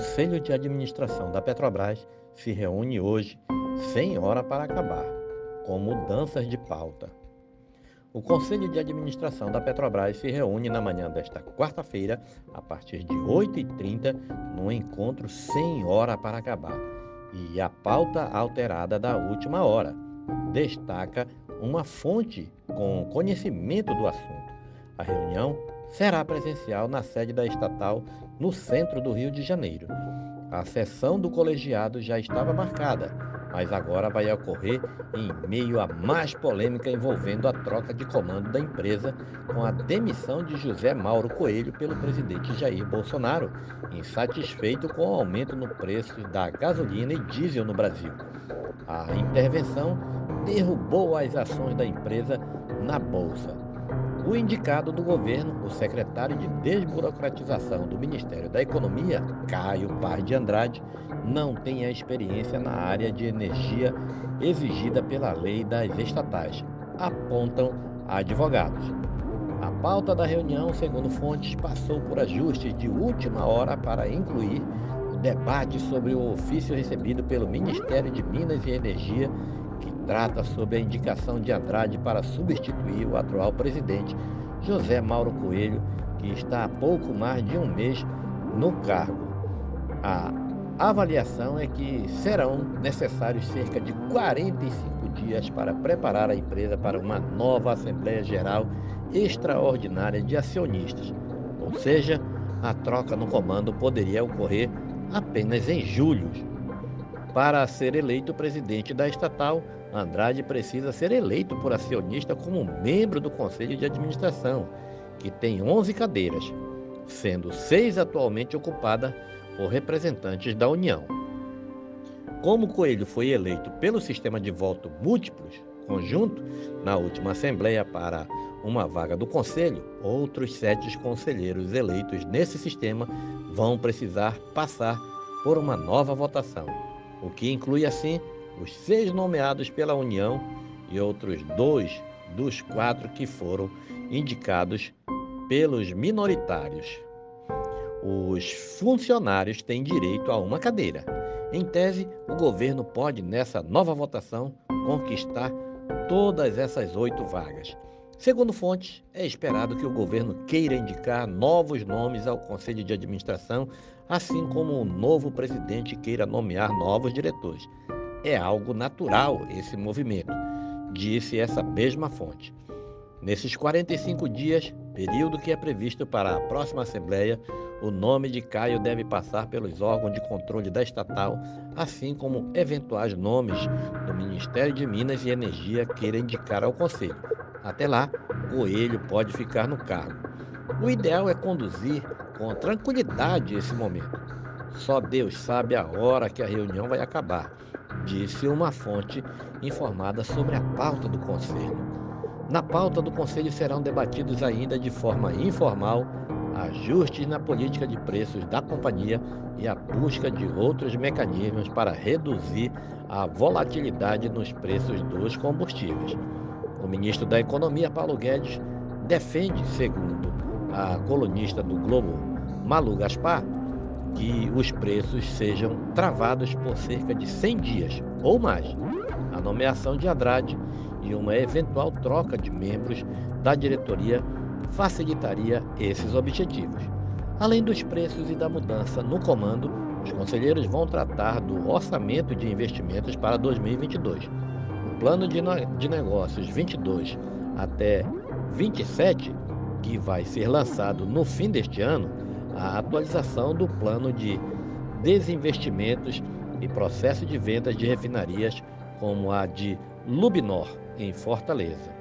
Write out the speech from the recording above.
Conselho de Administração da Petrobras se reúne hoje, sem hora para acabar, com mudanças de pauta. O Conselho de Administração da Petrobras se reúne na manhã desta quarta-feira, a partir de 8h30, num encontro sem hora para acabar. E a pauta alterada da última hora destaca uma fonte com conhecimento do assunto. A reunião será presencial na sede da estatal no centro do Rio de Janeiro. A sessão do colegiado já estava marcada, mas agora vai ocorrer em meio à mais polêmica envolvendo a troca de comando da empresa com a demissão de José Mauro Coelho pelo presidente Jair Bolsonaro, insatisfeito com o aumento no preço da gasolina e diesel no Brasil. A intervenção derrubou as ações da empresa na bolsa. O indicado do governo, o secretário de Desburocratização do Ministério da Economia, Caio Paz de Andrade, não tem a experiência na área de energia exigida pela lei das estatais, apontam advogados. A pauta da reunião, segundo fontes, passou por ajustes de última hora para incluir o debate sobre o ofício recebido pelo Ministério de Minas e Energia que trata sobre a indicação de Andrade para substituir o atual presidente José Mauro Coelho, que está há pouco mais de um mês no cargo. A avaliação é que serão necessários cerca de 45 dias para preparar a empresa para uma nova Assembleia Geral Extraordinária de Acionistas, ou seja, a troca no comando poderia ocorrer apenas em julho para ser eleito presidente da estatal, Andrade precisa ser eleito por acionista como membro do conselho de administração, que tem 11 cadeiras, sendo seis atualmente ocupadas por representantes da União. Como Coelho foi eleito pelo sistema de voto múltiplos, conjunto, na última Assembleia para uma vaga do Conselho, outros sete conselheiros eleitos nesse sistema vão precisar passar por uma nova votação o que inclui assim os seis nomeados pela União e outros dois dos quatro que foram indicados pelos minoritários. Os funcionários têm direito a uma cadeira. Em tese, o governo pode, nessa nova votação, conquistar todas essas oito vagas. Segundo fontes, é esperado que o governo queira indicar novos nomes ao Conselho de Administração, assim como o novo presidente queira nomear novos diretores. É algo natural esse movimento, disse essa mesma fonte. Nesses 45 dias, período que é previsto para a próxima Assembleia, o nome de Caio deve passar pelos órgãos de controle da estatal, assim como eventuais nomes do Ministério de Minas e Energia queira indicar ao Conselho. Até lá, Coelho pode ficar no cargo. O ideal é conduzir com tranquilidade esse momento. Só Deus sabe a hora que a reunião vai acabar, disse uma fonte informada sobre a pauta do Conselho. Na pauta do Conselho serão debatidos ainda de forma informal ajustes na política de preços da companhia e a busca de outros mecanismos para reduzir a volatilidade nos preços dos combustíveis. O ministro da Economia, Paulo Guedes, defende, segundo a colunista do Globo, Malu Gaspar, que os preços sejam travados por cerca de 100 dias ou mais. A nomeação de Andrade e uma eventual troca de membros da diretoria facilitaria esses objetivos. Além dos preços e da mudança no comando, os conselheiros vão tratar do orçamento de investimentos para 2022 plano de, de negócios 22 até 27, que vai ser lançado no fim deste ano, a atualização do plano de desinvestimentos e processo de vendas de refinarias como a de Lubnor, em Fortaleza.